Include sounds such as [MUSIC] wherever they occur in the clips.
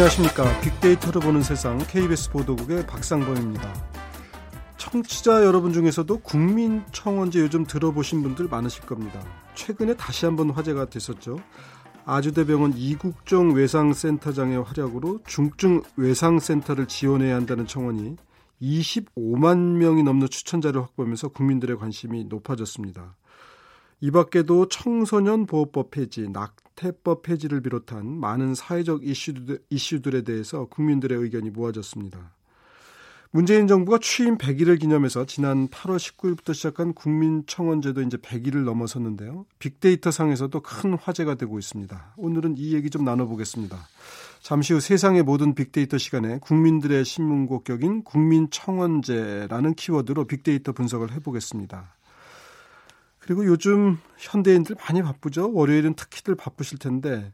안녕하십니까. 빅데이터를 보는 세상 KBS 보도국의 박상범입니다. 청취자 여러분 중에서도 국민청원제 요즘 들어보신 분들 많으실 겁니다. 최근에 다시 한번 화제가 됐었죠. 아주대병원 이국종 외상센터장의 활약으로 중증 외상센터를 지원해야 한다는 청원이 25만 명이 넘는 추천자를 확보하면서 국민들의 관심이 높아졌습니다. 이 밖에도 청소년 보호법 폐지, 낙 태법 폐지를 비롯한 많은 사회적 이슈들, 에 대해서 국민들의 의견이 모아졌습니다. 문재인 정부가 취임 100일을 기념해서 지난 8월 19일부터 시작한 국민청원제도 이제 100일을 넘어섰는데요. 빅데이터 상에서도 큰 화제가 되고 있습니다. 오늘은 이 얘기 좀 나눠보겠습니다. 잠시 후 세상의 모든 빅데이터 시간에 국민들의 신문고 격인 국민청원제라는 키워드로 빅데이터 분석을 해보겠습니다. 그리고 요즘 현대인들 많이 바쁘죠. 월요일은 특히들 바쁘실 텐데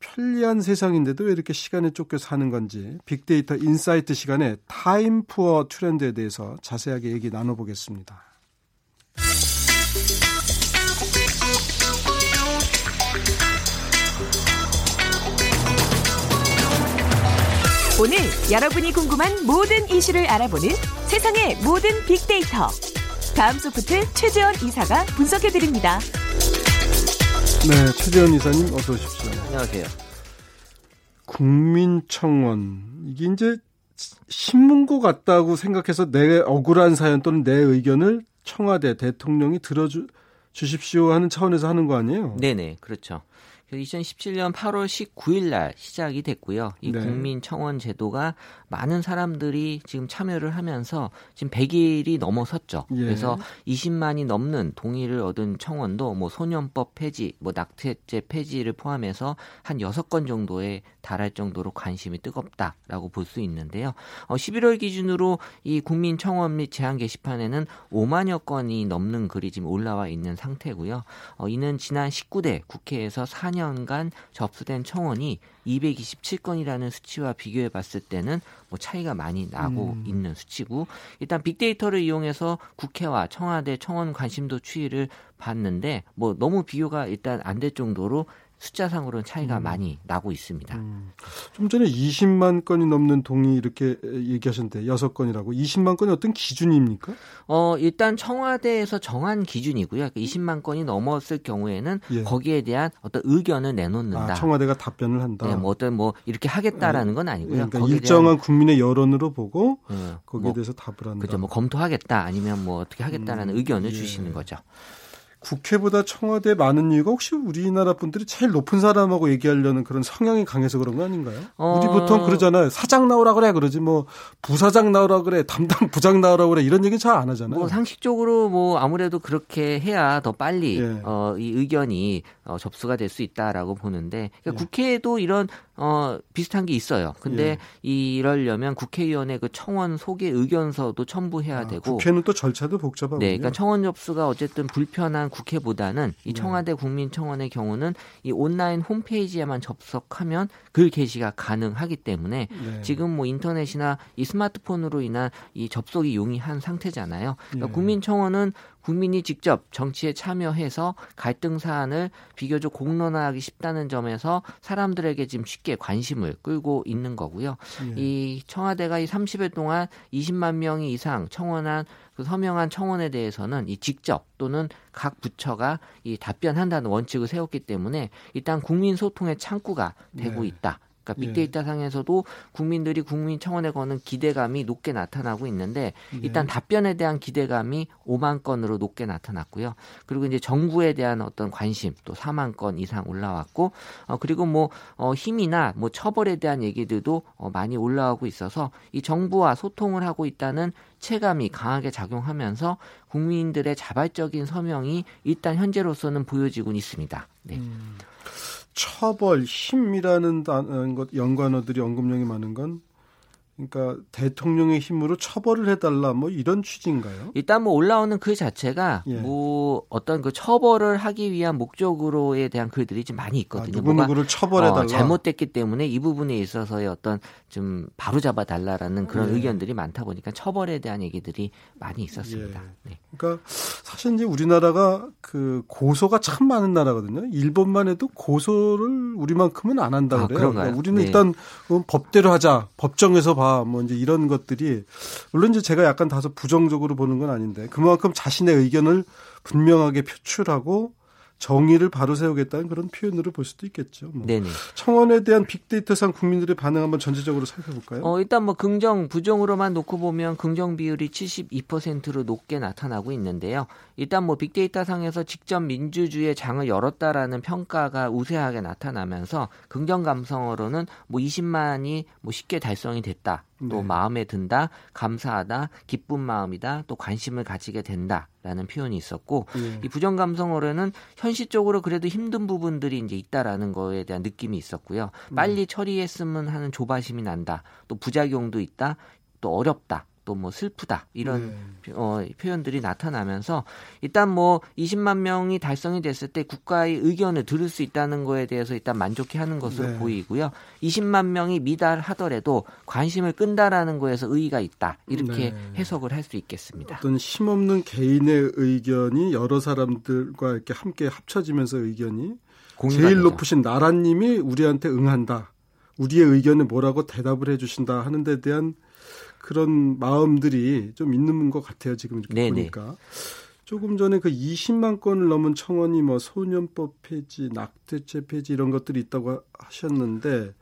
편리한 세상인데도 왜 이렇게 시간에 쫓겨 사는 건지 빅데이터 insight 시간에 time poor 트렌드에 대해서 자세하게 얘기 나눠보겠습니다. 오늘 여러분이 궁금한 모든 이슈를 알아보는 세상의 모든 빅데이터. 다음 소프트 최재원 이사가 분석해 드립니다. 네, 최재원 이사님 어서 오십시오. 안녕하세요. 국민청원 이게 이제 신문고 같다고 생각해서 내 억울한 사연 또는 내 의견을 청와대 대통령이 들어주 주십시오 하는 차원에서 하는 거 아니에요? 네네, 그렇죠. 2017년 8월 19일 날 시작이 됐고요. 이 네. 국민 청원 제도가 많은 사람들이 지금 참여를 하면서 지금 100일이 넘어섰죠. 예. 그래서 20만이 넘는 동의를 얻은 청원도 뭐 소년법 폐지, 뭐 낙태죄 폐지를 포함해서 한 6건 정도에 달할 정도로 관심이 뜨겁다라고 볼 수 있는데요. 어, 11월 기준으로 이 국민 청원 및 제안 게시판에는 5만여 건이 넘는 글이 지금 올라와 있는 상태고요. 어, 이는 지난 19대 국회에서 4년 간 접수된 청원이 227건이라는 수치와 비교해 봤을 때는 뭐 차이가 많이 나고 음. 있는 수치고 일단 빅데이터를 이용해서 국회와 청와대 청원 관심도 추이를 봤는데 뭐 너무 비교가 일단 안 될 정도로 숫자상으로는 차이가 음. 많이 나고 있습니다. 음. 좀 전에 20만 건이 넘는 동의 이렇게 얘기하셨는데 6건이라고 20만 건이 어떤 기준입니까? 어, 일단 청와대에서 정한 기준이고요. 20만 그러니까 건이 넘었을 경우에는 예. 거기에 대한 어떤 의견을 내놓는다. 아, 청와대가 답변을 한다. 네, 뭐 어떤 뭐 이렇게 하겠다라는 건 아니고요. 그러니까 일정한 대한... 국민의 여론으로 보고 네, 거기에 뭐, 대해서 답을 한다. 그죠. 뭐 검토하겠다 아니면 뭐 어떻게 하겠다라는 음, 의견을 예. 주시는 거죠. 국회보다 청와대 많은 이유가 혹시 우리나라 분들이 제일 높은 사람하고 얘기하려는 그런 성향이 강해서 그런 거 아닌가요? 어... 우리 보통 그러잖아요. 사장 나오라 그래 그러지 뭐 부사장 나오라 그래 담당 부장 나오라 그래 이런 얘기 잘 안 하잖아요. 뭐 상식적으로 뭐 아무래도 그렇게 해야 더 빨리 예. 어, 이 의견이 어, 접수가 될 수 있다라고 보는데 그러니까 예. 국회에도 이런 어, 비슷한 게 있어요. 근데 예. 이러려면 국회의원의 그 청원 소개 의견서도 첨부해야 아, 되고 국회는 또 절차도 복잡하고 네, 그러니까 청원 접수가 어쨌든 불편한 국회보다는 이 네. 청와대 국민청원의 경우는 이 온라인 홈페이지에만 접속하면 글 게시가 가능하기 때문에 네. 지금 뭐 인터넷이나 이 스마트폰으로 인한 이 접속이 용이한 상태잖아요. 그러니까 네. 국민청원은 국민이 직접 정치에 참여해서 갈등 사안을 비교적 공론화하기 쉽다는 점에서 사람들에게 지금 쉽게 관심을 끌고 있는 거고요. 예. 이 청와대가 이 30일 동안 20만 명이 이상 청원한 그 서명한 청원에 대해서는 이 직접 또는 각 부처가 이 답변한다는 원칙을 세웠기 때문에 일단 국민 소통의 창구가 되고 네. 있다. 그러니까 예. 빅데이터 상에서도 국민들이 국민청원에 거는 기대감이 높게 나타나고 있는데 네. 일단 답변에 대한 기대감이 5만 건으로 높게 나타났고요. 그리고 이제 정부에 대한 어떤 관심 또 4만 건 이상 올라왔고 어 그리고 뭐 어, 힘이나 뭐 처벌에 대한 얘기들도 어, 많이 올라오고 있어서 이 정부와 소통을 하고 있다는 체감이 강하게 작용하면서 국민들의 자발적인 서명이 일단 현재로서는 보여지고 있습니다. 네. 음. 처벌, 힘이라는 것 연관어들이 언급량이 많은 건 그러니까 대통령의 힘으로 처벌을 해달라 뭐 이런 취지인가요? 일단 뭐 올라오는 글 자체가 예. 뭐 어떤 그 처벌을 하기 위한 목적으로에 대한 글들이 좀 많이 있거든요. 아, 누구 누구를 처벌해달라. 어, 잘못됐기 때문에 이 부분에 있어서의 어떤 좀 바로 잡아달라라는 그런 예. 의견들이 많다 보니까 처벌에 대한 얘기들이 많이 있었습니다. 예. 네. 그러니까 사실 이제 우리나라가 그 고소가 참 많은 나라거든요. 일본만 해도 고소를 우리만큼은 안 한다 아, 그래요. 그러니까 우리는 네. 일단 뭐 법대로 하자, 법정에서 봐, 뭐 이제 이런 것들이 물론 이제 제가 약간 다소 부정적으로 보는 건 아닌데 그만큼 자신의 의견을 분명하게 표출하고 정의를 바로 세우겠다는 그런 표현으로 볼 수도 있겠죠. 뭐. 네네. 청원에 대한 빅데이터상 국민들의 반응 한번 전체적으로 살펴볼까요? 어, 일단 뭐 긍정, 부정으로만 놓고 보면 긍정 비율이 72%로 높게 나타나고 있는데요. 일단 뭐 빅데이터 상에서 직접 민주주의의 장을 열었다라는 평가가 우세하게 나타나면서 긍정 감성으로는 뭐 20만이 뭐 쉽게 달성이 됐다. 또 네. 마음에 든다, 감사하다, 기쁜 마음이다, 또 관심을 가지게 된다라는 표현이 있었고 네. 이 부정 감성어로는 현실적으로 그래도 힘든 부분들이 이제 있다라는 거에 대한 느낌이 있었고요. 빨리 네. 처리했으면 하는 조바심이 난다. 또 부작용도 있다. 또 어렵다. 또 뭐 슬프다 이런 네. 어, 표현들이 나타나면서 일단 뭐 20만 명이 달성이 됐을 때 국가의 의견을 들을 수 있다는 거에 대해서 일단 만족해하는 것으로 네. 보이고요. 20만 명이 미달하더라도 관심을 끈다라는 거에서 의의가 있다 이렇게 네. 해석을 할 수 있겠습니다. 어떤 힘없는 개인의 의견이 여러 사람들과 이렇게 함께 합쳐지면서 의견이 제일 높으신 나라님이 우리한테 응한다. 우리의 의견을 뭐라고 대답을 해주신다 하는 데 대한 그런 마음들이 좀 있는 것 같아요. 지금 이렇게 네네. 보니까. 조금 전에 그 20만 건을 넘은 청원이 뭐 소년법 폐지, 낙태죄 폐지 이런 것들이 있다고 하셨는데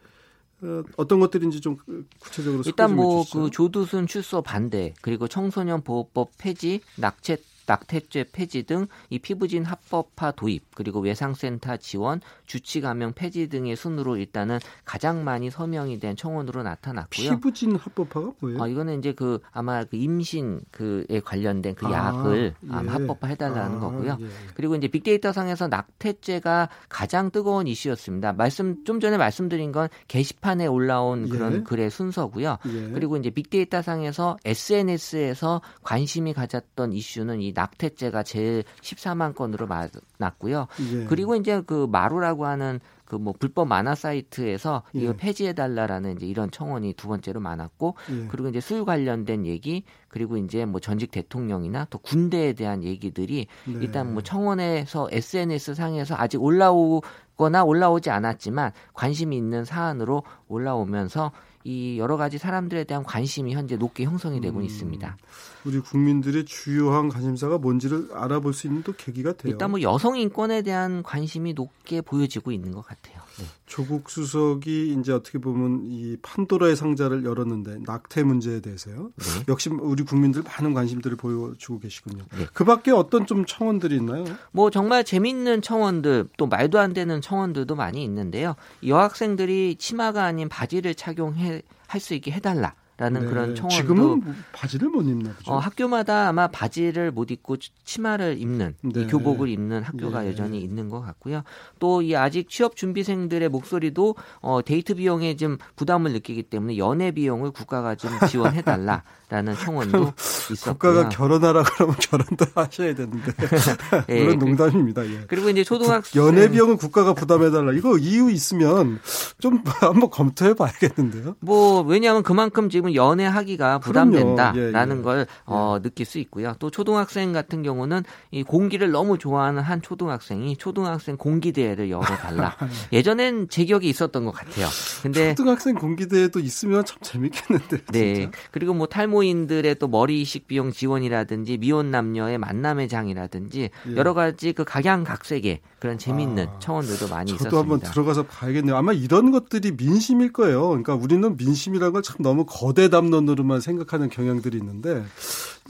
어, 어떤 것들인지 좀 구체적으로 일단 뭐 그 조두순 출소 반대 그리고 청소년 보호법 폐지, 낙태 낙태죄 폐지 등 이 피부진 합법화 도입 그리고 외상센터 지원, 주치 감형 폐지 등의 순으로 일단은 가장 많이 서명이 된 청원으로 나타났고요. 피부진 합법화가 뭐예요? 아 이거는 이제 그 아마 그 임신 그에 관련된 그 아, 약을 예. 합법화 해달라는 아, 거고요. 예. 그리고 이제 빅데이터 상에서 낙태죄가 가장 뜨거운 이슈였습니다. 말씀 좀 전에 말씀드린 건 게시판에 올라온 예. 그런 글의 순서고요. 예. 그리고 이제 빅데이터 상에서 SNS에서 관심이 가졌던 이슈는 이 낙태죄가 제일 14만 건으로 많았고요. 예. 그리고 이제 그 마루라고 하는 그 뭐 불법 만화 사이트에서 예. 이거 폐지해 달라라는 이제 이런 청원이 두 번째로 많았고 예. 그리고 이제 술 관련된 얘기 그리고 이제 뭐 전직 대통령이나 또 군대에 대한 얘기들이 네. 일단 뭐 청원에서 SNS 상에서 아직 올라오거나 올라오지 않았지만 관심이 있는 사안으로 올라오면서 이 여러 가지 사람들에 대한 관심이 현재 높게 형성이 되고 음, 있습니다. 우리 국민들의 주요한 관심사가 뭔지를 알아볼 수 있는 또 계기가 돼요. 일단 뭐 여성 인권에 대한 관심이 높게 보여지고 있는 것 같아요. 네. 조국 수석이 이제 어떻게 보면 이 판도라의 상자를 열었는데 낙태 문제에 대해서요. 네. 역시 우리 국민들 많은 관심들을 보여주고 계시군요. 네. 그밖에 어떤 좀 청원들이 있나요? 뭐 정말 재밌는 청원들 또 말도 안 되는 청원들도 많이 있는데요. 여학생들이 치마가 아닌 바지를 착용해 할 수 있게 해달라. 라는 네. 그런 청원도 지금은 바지를 못 입나 보죠. 어, 학교마다 아마 바지를 못 입고 치마를 입는 네. 이 교복을 입는 학교가 네. 여전히 있는 것 같고요. 또 이 아직 취업 준비생들의 목소리도 어, 데이트 비용에 좀 부담을 느끼기 때문에 연애 비용을 국가가 좀 지원해 달라라는 청원도 있었고요. 국가가 결혼하라 그러면 결혼도 하셔야 되는데 [LAUGHS] 예, 물론 농담입니다. 예. 그리고 이제 초등학생 연애 비용은 국가가 부담해 달라. 이거 이유 있으면 좀 한번 검토해 봐야겠는데요. 뭐 왜냐하면 그만큼 지금 지금은 연애하기가 부담된다라는 예, 예. 걸 어, 예. 느낄 수 있고요. 또 초등학생 같은 경우는 이 공기를 너무 좋아하는 한 초등학생이 초등학생 공기대회를 열어달라. [LAUGHS] 예전엔 제격이 있었던 것 같아요. 근데 초등학생 공기대회도 있으면 참 재밌겠는데. 네. 그리고 뭐 탈모인들의 또 머리 이식 비용 지원이라든지 미혼 남녀의 만남의 장이라든지 예. 여러 가지 그 각양각색의 그런 재밌는 아, 청원들도 많이 저도 있었습니다. 저도 한번 들어가서 봐야겠네요. 아마 이런 것들이 민심일 거예요. 그러니까 우리는 민심이라는 걸 참 너무 거 거대 담론으로만 생각하는 경향들이 있는데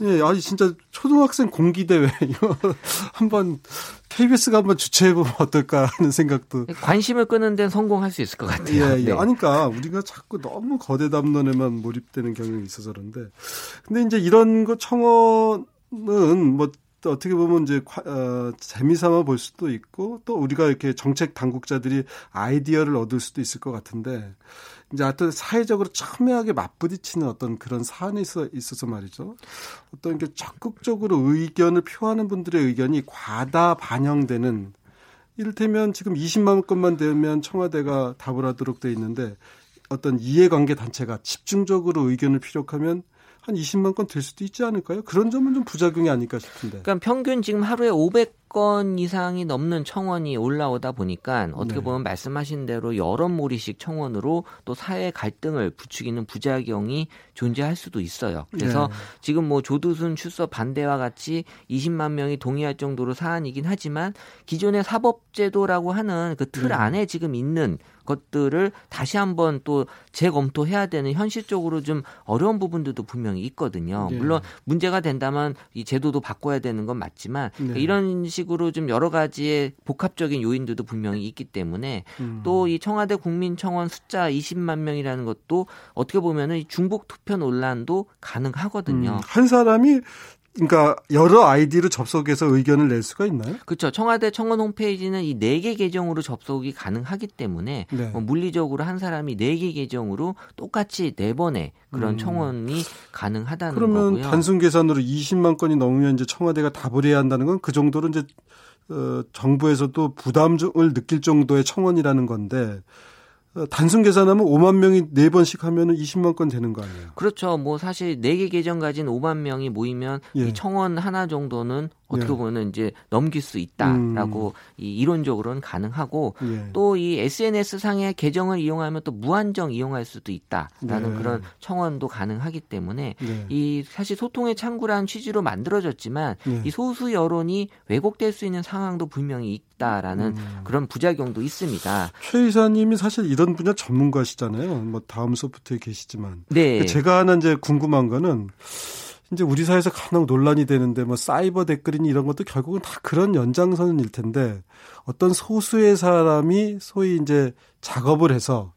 예, 아니 진짜 초등학생 공기 대회 [LAUGHS] 이거 한번 KBS가 한번 주최해 보면 어떨까 하는 생각도 관심을 끄는 데는 성공할 수 있을 것 같아요. 예, 예. 네. 아니까 우리가 자꾸 너무 거대 담론에만 몰입되는 경향이 있어서 그런데 근데 이제 이런 거 청원은 뭐 어떻게 보면 이제 어, 재미삼아 볼 수도 있고 또 우리가 이렇게 정책 당국자들이 아이디어를 얻을 수도 있을 것 같은데 이제 어떤 사회적으로 첨예하게 맞부딪히는 어떤 그런 있어, 있어서 말이죠. 어떤 게 적극적으로 의견을 표하는 분들의 의견이 과다 반영되는 이를테면 지금 20만 건만 되면 청와대가 답을 하도록 돼 있는데 어떤 이해관계 단체가 집중적으로 의견을 피력하면 한 20만 건 될 수도 있지 않을까요? 그런 점은 좀 부작용이 아닐까 싶은데. 그러니까 평균 지금 하루에 500건 이상이 넘는 청원이 올라오다 보니까 어떻게 네. 보면 말씀하신 대로 여러 몰이식 청원으로 또 사회 갈등을 부추기는 부작용이 존재할 수도 있어요. 그래서 네. 지금 뭐 조두순 출소 반대와 같이 20만 명이 동의할 정도로 사안이긴 하지만 기존의 사법제도라고 하는 그틀 네. 안에 지금 있는 것들을 다시 한번 또 재검토해야 되는 현실적으로 좀 어려운 부분들도 분명히 있거든요. 네. 물론 문제가 된다면 이 제도도 바꿔야 되는 건 맞지만 네. 이런 식으로 좀 여러 가지의 복합적인 요인들도 분명히 있기 때문에 음. 또이 청와대 국민청원 숫자 20만 명이라는 것도 어떻게 보면은 중복 투표 논란도 가능하거든요. 음. 한 사람이 그러니까 여러 아이디로 접속해서 의견을 낼 수가 있나요? 그렇죠. 청와대 청원 홈페이지는 이 네 개 계정으로 접속이 가능하기 때문에 네. 뭐 물리적으로 한 사람이 네 개 계정으로 똑같이 네 번의 그런 음. 청원이 가능하다는 그러면 거고요. 그러면 단순 계산으로 20만 건이 넘으면 이제 청와대가 답을 해야 한다는 건 그 정도로 이제 어, 정부에서도 부담을 느낄 정도의 청원이라는 건데 어, 단순 계산하면 5만 명이 4번씩 하면 은 20만 건 되는 거 아니에요? 그렇죠. 뭐 사실 4개 계정 가진 5만 명이 모이면 예. 이 청원 하나 정도는 어떻게 예. 보면 이제 넘길 수 있다라고 음. 이 이론적으로는 가능하고 예. 또이 SNS 상의 계정을 이용하면 또 무한정 이용할 수도 있다라는 네. 그런 청원도 가능하기 때문에 네. 이 사실 소통의 창구라는 취지로 만들어졌지만 네. 이 소수 여론이 왜곡될 수 있는 상황도 분명히 있다라는 음. 그런 부작용도 있습니다. 최 이사님이 사실 이런 분야 전문가시잖아요. 뭐 다음 소프트에 계시지만 네. 제가 하나 이제 궁금한 거는 이제 우리 사회에서 가장 논란이 되는데 뭐 사이버 댓글이니 이런 것도 결국은 다 그런 연장선일 텐데 어떤 소수의 사람이 소위 이제 작업을 해서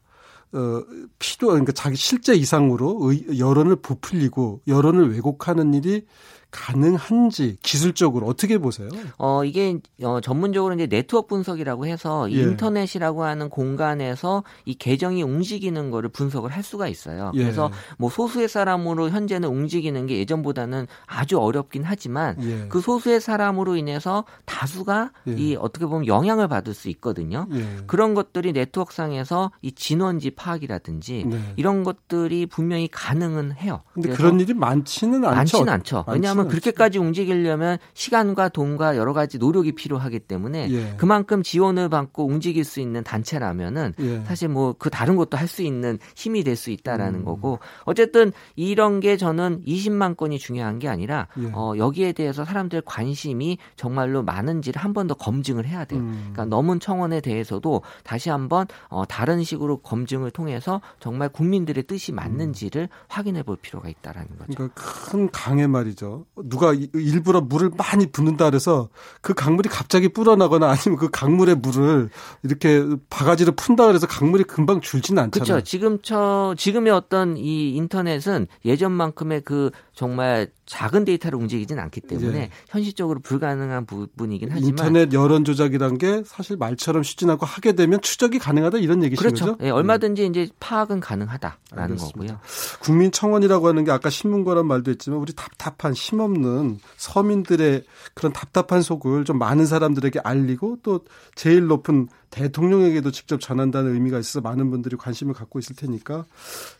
어 필요 그러니까 자기 실제 이상으로 의, 여론을 부풀리고 여론을 왜곡하는 일이 가능한지 기술적으로 어떻게 보세요? 어 이게 어 전문적으로 이제 네트워크 분석이라고 해서 예. 인터넷이라고 하는 공간에서 이 계정이 움직이는 거를 분석을 할 수가 있어요. 예. 그래서 뭐 소수의 사람으로 현재는 움직이는 게 예전보다는 아주 어렵긴 하지만 예. 그 소수의 사람으로 인해서 다수가 예. 이 어떻게 보면 영향을 받을 수 있거든요. 예. 그런 것들이 네트워크상에서 이 진원지 파악이라든지 네. 이런 것들이 분명히 가능은 해요. 근데 그런 일이 많지는 않죠. 많지는 않죠. 왜냐하면 왜냐하면 그렇게까지 움직이려면 시간과 돈과 여러 가지 노력이 필요하기 때문에 예. 그만큼 지원을 받고 움직일 수 있는 단체라면은 예. 사실 뭐 그 다른 것도 할 수 있는 힘이 될 수 있다라는 음. 거고 어쨌든 이런 게 저는 20만 건이 중요한 게 아니라 예. 어, 여기에 대해서 사람들 관심이 정말로 많은지를 한 번 더 검증을 해야 돼요. 음. 그러니까 넘은 청원에 대해서도 다시 한번 어, 다른 식으로 검증을 통해서 정말 국민들의 뜻이 맞는지를 음. 확인해 볼 필요가 있다라는 거죠. 그러니까 큰 강의 말이죠. 누가 일부러 물을 많이 붓는다 그래서 그 강물이 갑자기 불어나거나 아니면 그 강물에 물을 이렇게 바가지로 푼다 그래서 강물이 금방 줄지는 않잖아요. 그렇죠. 지금 저 지금의 어떤 이 인터넷은 예전만큼의 그 정말 작은 데이터를 움직이진 않기 때문에 예. 현실적으로 불가능한 부분이긴 하지만 인터넷 여론 조작이란 게 사실 말처럼 쉽진 않고 하게 되면 추적이 가능하다 이런 얘기신 그렇죠. 거죠? 예, 얼마든지 음. 이제 파악은 가능하다라는 알겠습니다. 거고요. 국민청원이라고 하는 게 아까 신문거란 말도 했지만 우리 답답한 힘없는 서민들의 그런 답답한 속을 좀 많은 사람들에게 알리고 또 제일 높은 대통령에게도 직접 전한다는 의미가 있어서 많은 분들이 관심을 갖고 있을 테니까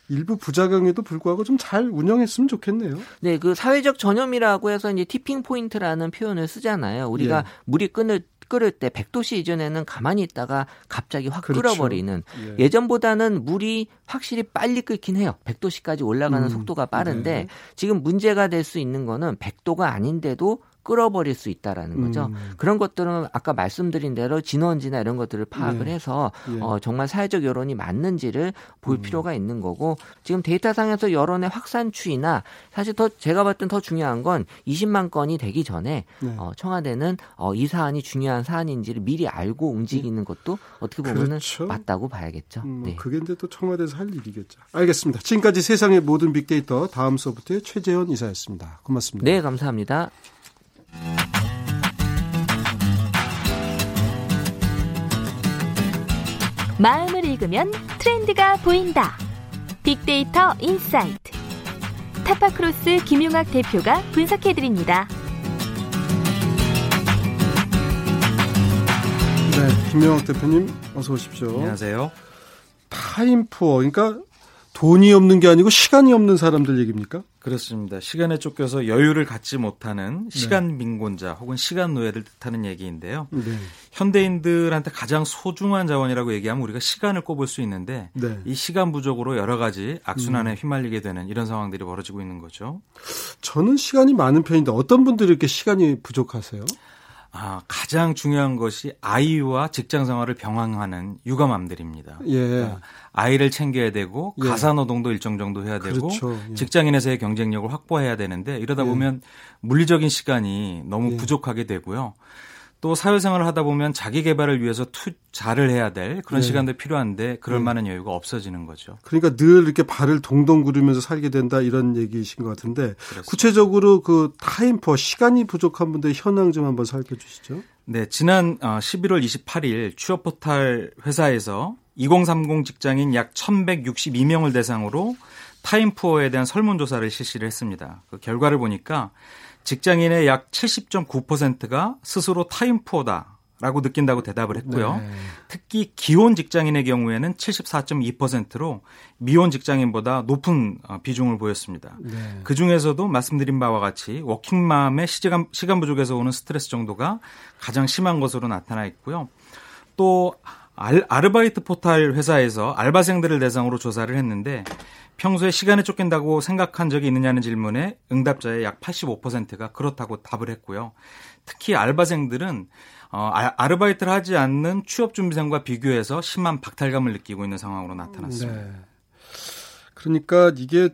일부 부작용에도 불구하고 좀 잘 운영했으면 좋겠네요. 네, 그 사회적 전염이라고 해서 이제 tipping point라는 표현을 쓰잖아요. 우리가 예. 물이 끓을 끓을 때 100도씨 이전에는 가만히 있다가 갑자기 확 그렇죠. 끓어버리는 예. 전보다는 물이 확실히 빨리 끓긴 해요. 100도씨까지 올라가는 음. 속도가 빠른데 네. 지금 문제가 될 수 있는 거는 100도가 아닌데도 끓어버릴 수 있다라는 거죠. 음. 그런 것들은 아까 말씀드린 대로 진원지나 이런 것들을 파악을 예. 해서 예. 어, 정말 사회적 여론이 맞는지를 볼 음. 필요가 있는 거고 지금 데이터상에서 여론의 확산 추이나 사실 더 제가 봤을 땐 더 중요한 건 20만 건이 되기 전에 네. 어, 청와대는 어, 이 사안이 중요한 사안인지를 미리 알고 움직이는 것도 어떻게 보면 그렇죠. 맞다고 봐야겠죠. 음, 뭐 네. 그게 이제 또 청와대에서 할 일이겠죠. 알겠습니다. 지금까지 세상의 모든 빅데이터 다음 소프트의 최재현 이사였습니다. 고맙습니다. 네, 감사합니다. 마음을 읽으면 트렌드가 보인다. 빅데이터 insight. 타파크로스 김용학 대표가 분석해드립니다. 네, 김용학 대표님 어서 오십시오. 안녕하세요. time poor, 그러니까 돈이 없는 게 아니고 시간이 없는 사람들 얘기입니까? 그렇습니다. 시간에 쫓겨서 여유를 갖지 못하는 네. 시간 빈곤자 혹은 시간 노예를 뜻하는 얘기인데요. 네. 현대인들한테 가장 소중한 자원이라고 얘기하면 우리가 시간을 꼽을 수 있는데 네. 이 시간 부족으로 여러 가지 악순환에 음. 휘말리게 되는 이런 상황들이 벌어지고 있는 거죠. 저는 시간이 많은 편인데 어떤 분들이 이렇게 시간이 부족하세요? 아, 가장 중요한 것이 아이와 직장 생활을 병행하는 육아맘들입니다. 예. 그러니까 아이를 챙겨야 되고 예. 가사 노동도 일정 정도 해야 되고 그렇죠. 예. 직장인에서의 경쟁력을 확보해야 되는데 이러다 예. 보면 물리적인 시간이 너무 예. 부족하게 되고요. 또 사회생활을 하다 보면 자기 개발을 위해서 투자를 해야 될 그런 네. 시간도 필요한데 그럴 네. 만한 여유가 없어지는 거죠. 그러니까 늘 이렇게 발을 동동 구르면서 살게 된다 이런 얘기이신 것 같은데 그렇습니다. 구체적으로 그 타임퍼 시간이 부족한 분들의 현황 좀 한번 살펴주시죠. 네, 지난 11월 어, 28일 취업 포탈 회사에서 2030 직장인 약 1,162명을 대상으로 타임푸어에 대한 설문조사를 실시를 했습니다. 그 결과를 보니까 직장인의 약 70.9%가 스스로 타임푸어다. 라고 느낀다고 대답을 했고요. 네. 특히 기혼 직장인의 경우에는 74.2%로 미혼 직장인보다 높은 어, 비중을 보였습니다. 네. 그 중에서도 말씀드린 바와 같이 워킹맘의 시간, 시간 부족에서 오는 스트레스 정도가 가장 심한 것으로 나타나 있고요. 또 아르바이트 포탈 회사에서 알바생들을 대상으로 조사를 했는데 평소에 시간에 쫓긴다고 생각한 적이 있느냐는 질문에 응답자의 약 85%가 그렇다고 답을 했고요. 특히 알바생들은 어, 아, 아르바이트를 하지 않는 취업 준비생과 비교해서 심한 박탈감을 느끼고 있는 상황으로 나타났습니다. 네. 그러니까 이게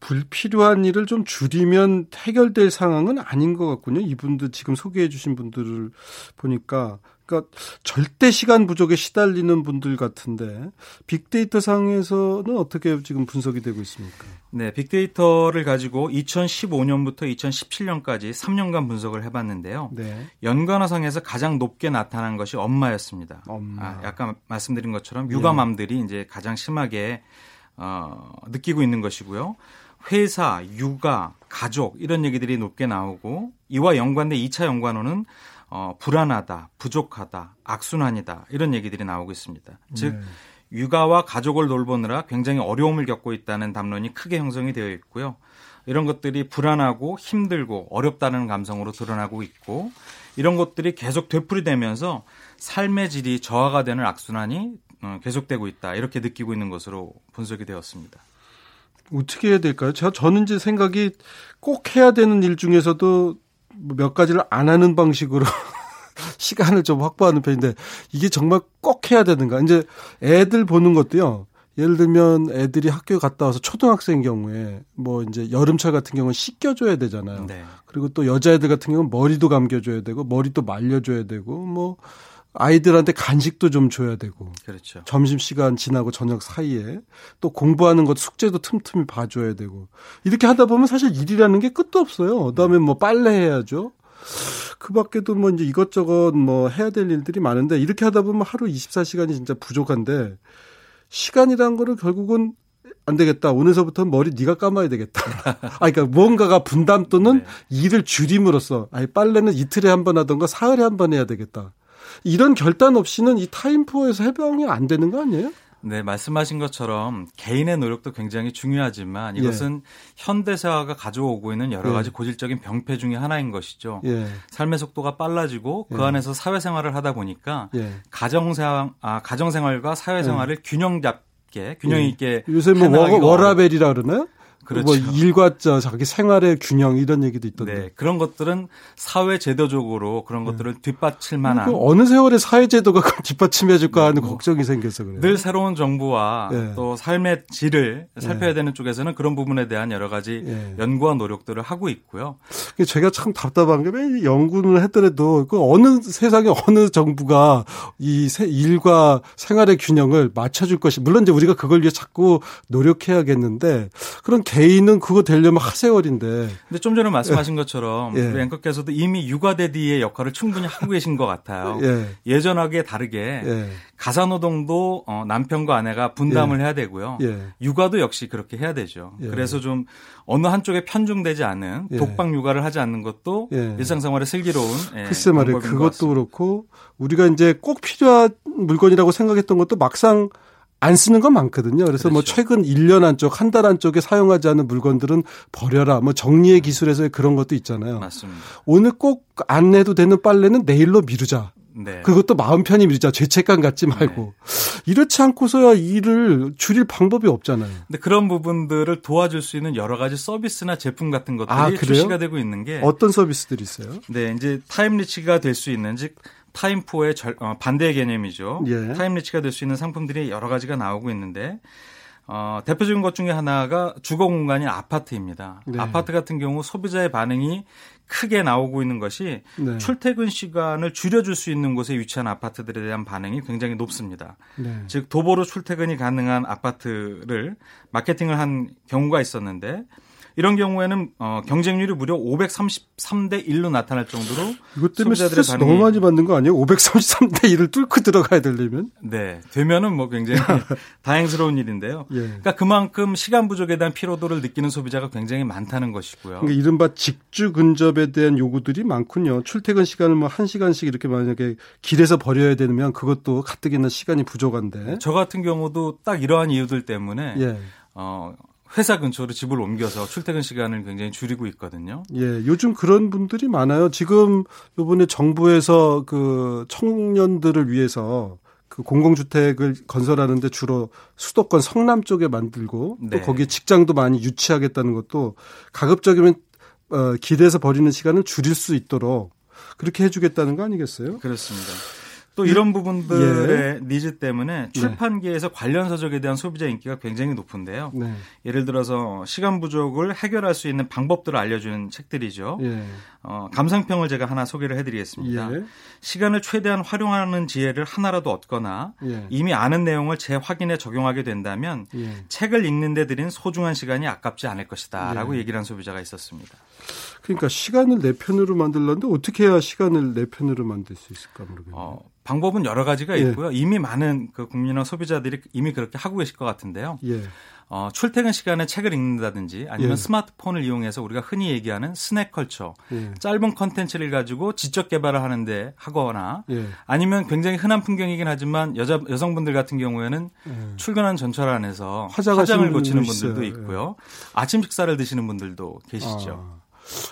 불필요한 일을 좀 줄이면 해결될 상황은 아닌 것 같군요. 이분들 지금 소개해 주신 분들을 보니까 그러니까 절대 시간 부족에 시달리는 분들 같은데 빅데이터 상에서는 어떻게 지금 분석이 되고 있습니까? 네, 빅데이터를 가지고 2015년부터 2017년까지 3년간 분석을 해봤는데요. 네. 연관어상에서 가장 높게 나타난 것이 엄마였습니다. 엄마. 아, 약간 말씀드린 것처럼 육아맘들이 네. 이제 가장 심하게 어, 느끼고 있는 것이고요. 회사, 육아, 가족 이런 얘기들이 높게 나오고 이와 연관된 2차 연관어는 어, 불안하다, 부족하다, 악순환이다 이런 얘기들이 나오고 있습니다. 즉 네. 육아와 가족을 돌보느라 굉장히 어려움을 겪고 있다는 담론이 크게 형성이 되어 있고요. 이런 것들이 불안하고 힘들고 어렵다는 감성으로 드러나고 있고 이런 것들이 계속 되풀이되면서 삶의 질이 저하가 되는 악순환이 어, 계속되고 있다 이렇게 느끼고 있는 것으로 분석이 되었습니다. 어떻게 해야 될까요? 저, 저는 이제 생각이 꼭 해야 되는 일 중에서도 몇 가지를 안 하는 방식으로 [LAUGHS] 시간을 좀 확보하는 편인데 이게 정말 꼭 해야 되는가? 이제 애들 보는 것도요. 예를 들면 애들이 학교 갔다 와서 초등학생 경우에 뭐 이제 여름철 같은 경우는 씻겨줘야 되잖아요. 네. 그리고 또 여자애들 같은 경우는 머리도 감겨줘야 되고 머리도 말려줘야 되고 뭐 아이들한테 간식도 좀 줘야 되고. 그렇죠. 점심 시간 지나고 저녁 사이에 또 공부하는 것 숙제도 틈틈이 봐줘야 되고. 이렇게 하다 보면 사실 일이라는 게 끝도 없어요. 그 다음에 뭐 빨래 해야죠. 그 밖에도 뭐 이제 이것저것 뭐 해야 될 일들이 많은데 이렇게 하다 보면 하루 24시간이 진짜 부족한데 시간이란 거를 결국은 안 되겠다. 오늘서부터 머리 네가 감아야 되겠다. [LAUGHS] 아, 그러니까 무언가가 분담 또는 네. 일을 줄임으로써 아니 빨래는 이틀에 한 번 하던가 사흘에 한 번 해야 되겠다. 이런 결단 없이는 이 타임포에서 해방이 안 되는 거 아니에요? 네, 말씀하신 것처럼 개인의 노력도 굉장히 중요하지만 이것은 예. 현대사가 가져오고 있는 여러 가지 예. 고질적인 병폐 중의 하나인 것이죠. 예. 삶의 속도가 빨라지고 그 예. 안에서 사회생활을 하다 보니까 예. 가정생활, 아, 가정생활과 사회생활을 예. 균형 잡게 균형 있게 요새 뭐 워라벨이라 그러나요? 그렇죠. 뭐 일과 저 자기 생활의 균형 이런 얘기도 있던데. 네, 그런 것들은 사회 제도적으로 그런 네. 것들을 뒷받칠 만한 어느 세월에 사회 제도가 뒷받침해 줄까 하는 뭐, 걱정이 생겨서 그래요. 늘 새로운 정부와 네. 또 삶의 질을 살펴야 네. 되는 쪽에서는 그런 부분에 대한 여러 가지 네. 연구와 노력들을 하고 있고요. 제가 참 답답한 게 연구를 했더라도 그 어느 세상에 어느 정부가 이 일과 생활의 균형을 맞춰줄 것이 물론 이제 우리가 그걸 위해 자꾸 노력해야겠는데 그런 개인은 그거 되려면 하세월인데. 근데 좀 전에 말씀하신 것처럼 예. 우리 앵커께서도 이미 육아대디의 역할을 충분히 하고 계신 것 같아요. 예. 전하게 다르게 예. 가사노동도 어, 남편과 아내가 분담을 예. 해야 되고요. 예. 육아도 역시 그렇게 해야 되죠. 예. 그래서 좀 어느 한쪽에 편중되지 않은 독박 육아를 하지 않는 것도 일상생활에 슬기로운 글쎄 말이에요. 그것도 그렇고 우리가 이제 꼭 필요한 물건이라고 생각했던 것도 막상 안 쓰는 건 많거든요. 그래서 뭐 그렇죠. 최근 1년 안쪽, 한 달 안쪽에 사용하지 않은 물건들은 버려라. 뭐 정리의 기술에서 그런 것도 있잖아요. 맞습니다. 오늘 꼭안 해도 되는 빨래는 내일로 미루자. 네. 그것도 마음 편히 미루자. 죄책감 갖지 말고. 이렇지 않고서야 일을 줄일 방법이 없잖아요. 근데 그런 부분들을 도와줄 수 있는 여러 가지 서비스나 제품 같은 것들이 아? 출시가 되고 있는 게 어떤 서비스들이 있어요? 네, 이제 time rich가 될 수 있는 즉 time poor의 절, 어, 반대의 개념이죠. 예. time rich가 될 수 있는 상품들이 여러 가지가 나오고 있는데 어, 대표적인 것 중에 하나가 주거 공간인 아파트입니다. 네. 아파트 같은 경우 소비자의 반응이 크게 나오고 있는 것이 네. 출퇴근 시간을 줄여줄 수 있는 곳에 위치한 아파트들에 대한 반응이 굉장히 높습니다. 네. 즉 도보로 출퇴근이 가능한 아파트를 마케팅을 한 경우가 있었는데 이런 경우에는 어, 경쟁률이 무려 533대 1로 나타날 정도로 이것 때문에 스트레스 반응이- 너무 많이 받는 거 아니에요? 533대 1을 뚫고 들어가야 되려면? 네 되면은 뭐 굉장히 [LAUGHS] 다행스러운 일인데요. 예. 그러니까 그만큼 시간 부족에 대한 피로도를 느끼는 소비자가 굉장히 많다는 것이고요. 그러니까 이른바 직주 근접에 대한 요구들이 많군요. 출퇴근 시간을 뭐 1시간씩 이렇게 만약에 길에서 버려야 되면 그것도 가뜩이나 시간이 부족한데. 저 같은 경우도 딱 이러한 이유들 때문에 예. 어, 회사 근처로 집을 옮겨서 출퇴근 시간을 굉장히 줄이고 있거든요. 예, 요즘 그런 분들이 많아요. 지금 요번에 정부에서 그 청년들을 위해서 그 공공주택을 건설하는데 주로 수도권 성남 쪽에 만들고 네. 또 거기에 직장도 많이 유치하겠다는 것도 가급적이면 어, 길에서 버리는 시간을 줄일 수 있도록 그렇게 해주겠다는 거 아니겠어요? 그렇습니다. 또 이런 예. 부분들의 니즈 때문에 출판계에서 관련 서적에 대한 소비자 인기가 굉장히 높은데요. 네. 예를 들어서 시간 부족을 해결할 수 있는 방법들을 알려주는 책들이죠. 예. 어, 감상평을 제가 하나 소개를 해드리겠습니다. 예. 시간을 최대한 활용하는 지혜를 하나라도 얻거나 예. 이미 아는 내용을 재확인해 적용하게 된다면 예. 책을 읽는 데 들인 소중한 시간이 아깝지 않을 것이다 라고 예. 얘기를 한 소비자가 있었습니다. 그러니까 시간을 내 편으로 만들려는데 어떻게 해야 시간을 내 편으로 만들 수 있을까 모르겠네요. 어, 방법은 여러 가지가 예. 있고요. 이미 많은 그 국민이나 소비자들이 이미 그렇게 하고 계실 것 같은데요. 예. 어, 출퇴근 시간에 책을 읽는다든지 아니면 예. 스마트폰을 이용해서 우리가 흔히 얘기하는 snack culture, 예. 짧은 컨텐츠를 가지고 지적 개발을 하는데 하거나 예. 아니면 굉장히 흔한 풍경이긴 하지만 여자 여성분들 같은 경우에는 예. 출근한 전철 안에서 화장을 고치는 분들도. 있고요. 아침 식사를 드시는 분들도 계시죠. 아.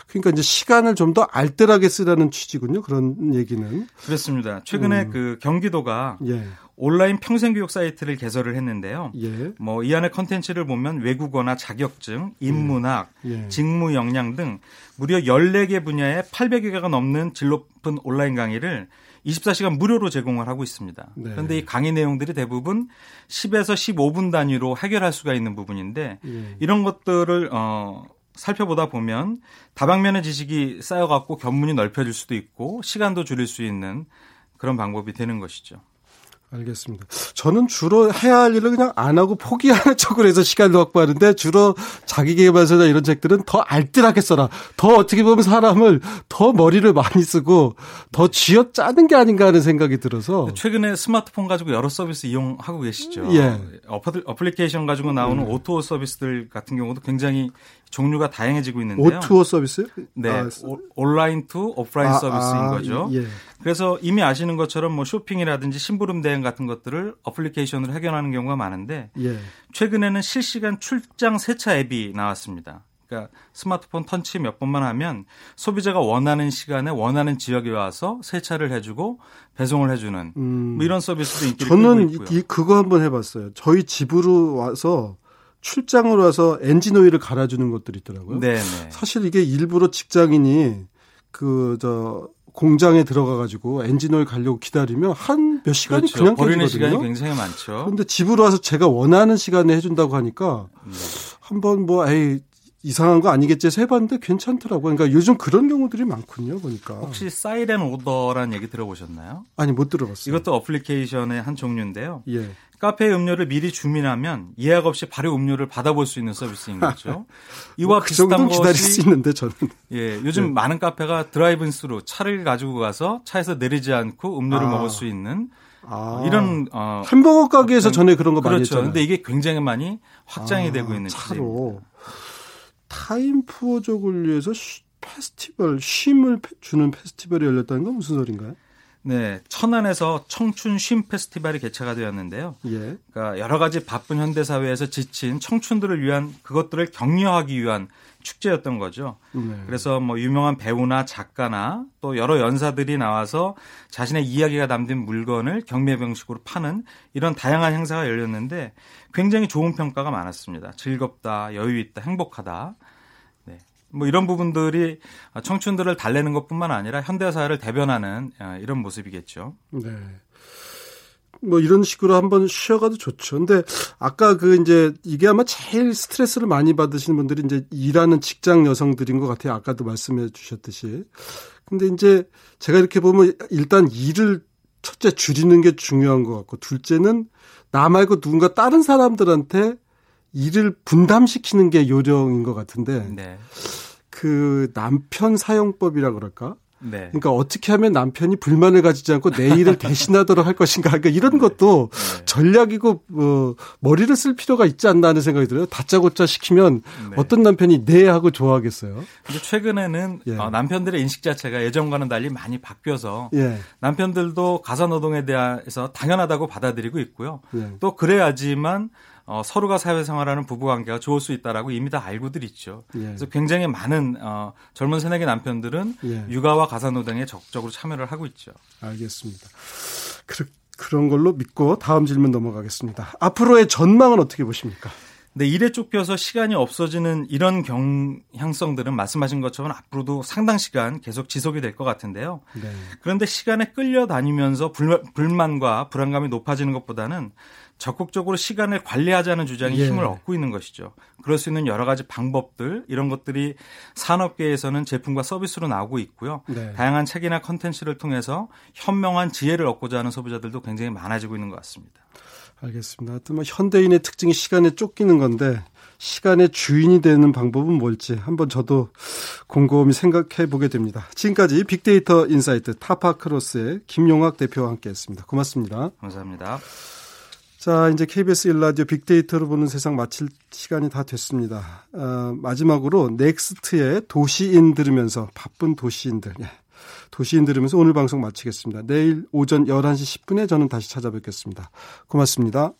그러니까 이제 시간을 좀 더 알뜰하게 쓰라는 취지군요. 그런 얘기는. 그렇습니다. 최근에 음. 그 경기도가 예. 온라인 평생교육 사이트를 개설을 했는데요. 예. 뭐이 안에 컨텐츠를 보면 외국어나 자격증, 인문학, 예. 직무 역량 등 무려 14개 분야에 800여 개가 넘는 질 높은 온라인 강의를 24시간 무료로 제공을 하고 있습니다. 네. 그런데 이 강의 내용들이 대부분 10에서 15분 단위로 해결할 수가 있는 부분인데 예. 이런 것들을 어 살펴보다 보면 다방면의 지식이 쌓여갖고 견문이 넓혀질 수도 있고 시간도 줄일 수 있는 그런 방법이 되는 것이죠. 알겠습니다. 저는 주로 해야 할 일을 그냥 안 하고 포기하는 [LAUGHS] 쪽으로 해서 시간을 확보하는데 주로 자기개발서나 이런 책들은 더 알뜰하게 써라. 더 어떻게 보면 사람을 더 머리를 많이 쓰고 더 쥐어 짜는 게 아닌가 하는 생각이 들어서 최근에 스마트폰 가지고 여러 서비스 이용하고 계시죠. 예. 어플- 어플리케이션 가지고 나오는 O2O 서비스들 같은 경우도 굉장히 종류가 다양해지고 있는데요. O2O 서비스? 네, 아, 오- online to offline 아, 서비스인 아, 거죠. 예. 그래서 이미 아시는 것처럼 뭐 쇼핑이라든지 심부름 대행 같은 것들을 어플리케이션으로 해결하는 경우가 많은데 예. 최근에는 실시간 출장 세차 앱이 나왔습니다. 그러니까 스마트폰 터치 몇 번만 하면 소비자가 원하는 시간에 원하는 지역에 와서 세차를 해주고 배송을 해주는 음. 뭐 이런 서비스도 인기를 끌고 저는 있고요. 이, 그거 한번 해봤어요. 저희 집으로 와서 출장을 와서 엔진 오일을 갈아주는 것들이 있더라고요. 네, 네. 사실 이게 일부러 직장인이 그 저 공장에 들어가 가지고 엔진 오일 가려고 기다리면 한 몇 시간이 그렇죠. 그냥 버리는 깨지거든요. 시간이 굉장히 많죠. 그런데 집으로 와서 제가 원하는 시간에 해준다고 하니까 네. 한번 뭐 에이 이상한 거 아니겠지 해봤는데 괜찮더라고요. 그러니까 요즘 그런 경우들이 많군요. 보니까 혹시 Siren Order라는 얘기 들어보셨나요? 아니 못 들어봤어요. 이것도 어플리케이션의 한 종류인데요. 예. 카페 음료를 미리 주문하면 예약 없이 바로 음료를 받아볼 수 있는 서비스인 거죠. 이와 그 비슷한 정도 기다릴 수 있는데 저는 예, 요즘 많은 카페가 drive in thru 차를 가지고 가서 차에서 내리지 않고 음료를 아. 먹을 수 있는 아, 이런 어 햄버거 가게에서 어떤- 전에 그런 거 많이 그렇죠. 했잖아요. 근데 이게 굉장히 많이 확장이 아, 되고 있는. 차로 time poor족을 위해서 쉬- 페스티벌 쉼을 페- 주는 페스티벌이 열렸다는 건 무슨 소린가요? 네, 천안에서 청춘 쉼 페스티벌이 개최가 되었는데요. 예. 그러니까 여러 가지 바쁜 현대 사회에서 지친 청춘들을 위한 그것들을 격려하기 위한 축제였던 거죠. 네. 그래서 뭐 유명한 배우나 작가나 또 여러 연사들이 나와서 자신의 이야기가 담긴 물건을 경매 방식으로 파는 이런 다양한 행사가 열렸는데 굉장히 좋은 평가가 많았습니다. 즐겁다, 여유 있다, 행복하다. 뭐 이런 부분들이 청춘들을 달래는 것뿐만 아니라 현대 사회를 대변하는 아, 이런 모습이겠죠. 네. 뭐 이런 식으로 한번 쉬어가도 좋죠. 근데 아까 그 이제 이게 아마 제일 스트레스를 많이 받으시는 분들이 이제 일하는 직장 여성들인 것 같아요. 아까도 말씀해 주셨듯이. 근데 이제 제가 이렇게 보면 일단 일을 첫째 줄이는 게 중요한 것 같고 둘째는 나 말고 누군가 다른 사람들한테 일을 분담시키는 게 요령인 것 같은데 네. 그 남편 사용법이라 그럴까? 네. 그러니까 어떻게 하면 남편이 불만을 가지지 않고 내 일을 [LAUGHS] 대신하도록 할 것인가. 그러니까 이런 것도 네. 전략이고 뭐 머리를 쓸 필요가 있지 않나 하는 생각이 들어요. 다짜고짜 시키면 네. 어떤 남편이 네 하고 좋아하겠어요. 근데 최근에는 예. 어, 남편들의 인식 자체가 예전과는 달리 많이 바뀌어서 예. 남편들도 가사 노동에 대해서 당연하다고 받아들이고 있고요. 예. 또 그래야지만 어, 서로가 사회생활하는 부부관계가 좋을 수 있다라고 이미 다 알고들 있죠. 예. 그래서 굉장히 많은 어, 젊은 새내기 남편들은 예. 육아와 가사노동에 적극적으로 참여를 하고 있죠. 알겠습니다. 그, 그런 걸로 믿고 다음 질문 넘어가겠습니다. 앞으로의 전망은 어떻게 보십니까? 네, 일에 쫓겨서 시간이 없어지는 이런 경향성들은 말씀하신 것처럼 앞으로도 상당 시간 계속 지속이 될 것 같은데요. 네. 그런데 시간에 끌려다니면서 불만 과 불안감이 높아지는 것보다는 적극적으로 시간을 관리하자는 주장이 예. 힘을 얻고 있는 것이죠. 그럴 수 있는 여러 가지 방법들 이런 것들이 산업계에서는 제품과 서비스로 나오고 있고요. 네. 다양한 책이나 컨텐츠를 통해서 현명한 지혜를 얻고자 하는 소비자들도 굉장히 많아지고 있는 것 같습니다. 알겠습니다. 하여튼 뭐 현대인의 특징이 시간에 쫓기는 건데 시간의 주인이 되는 방법은 뭘지 한번 저도 곰곰이 생각해 보게 됩니다. 지금까지 빅데이터 insight 타파크로스의 김용학 대표와 함께했습니다. 고맙습니다. 감사합니다. 자, 이제 KBS 일라디오 빅데이터로 보는 세상 마칠 시간이 다 됐습니다. 어, 마지막으로 넥스트의 도시인 들으면서 바쁜 도시인들. 예. 도시인 들으면서 오늘 방송 마치겠습니다. 내일 오전 11시 10분에 저는 다시 찾아뵙겠습니다. 고맙습니다.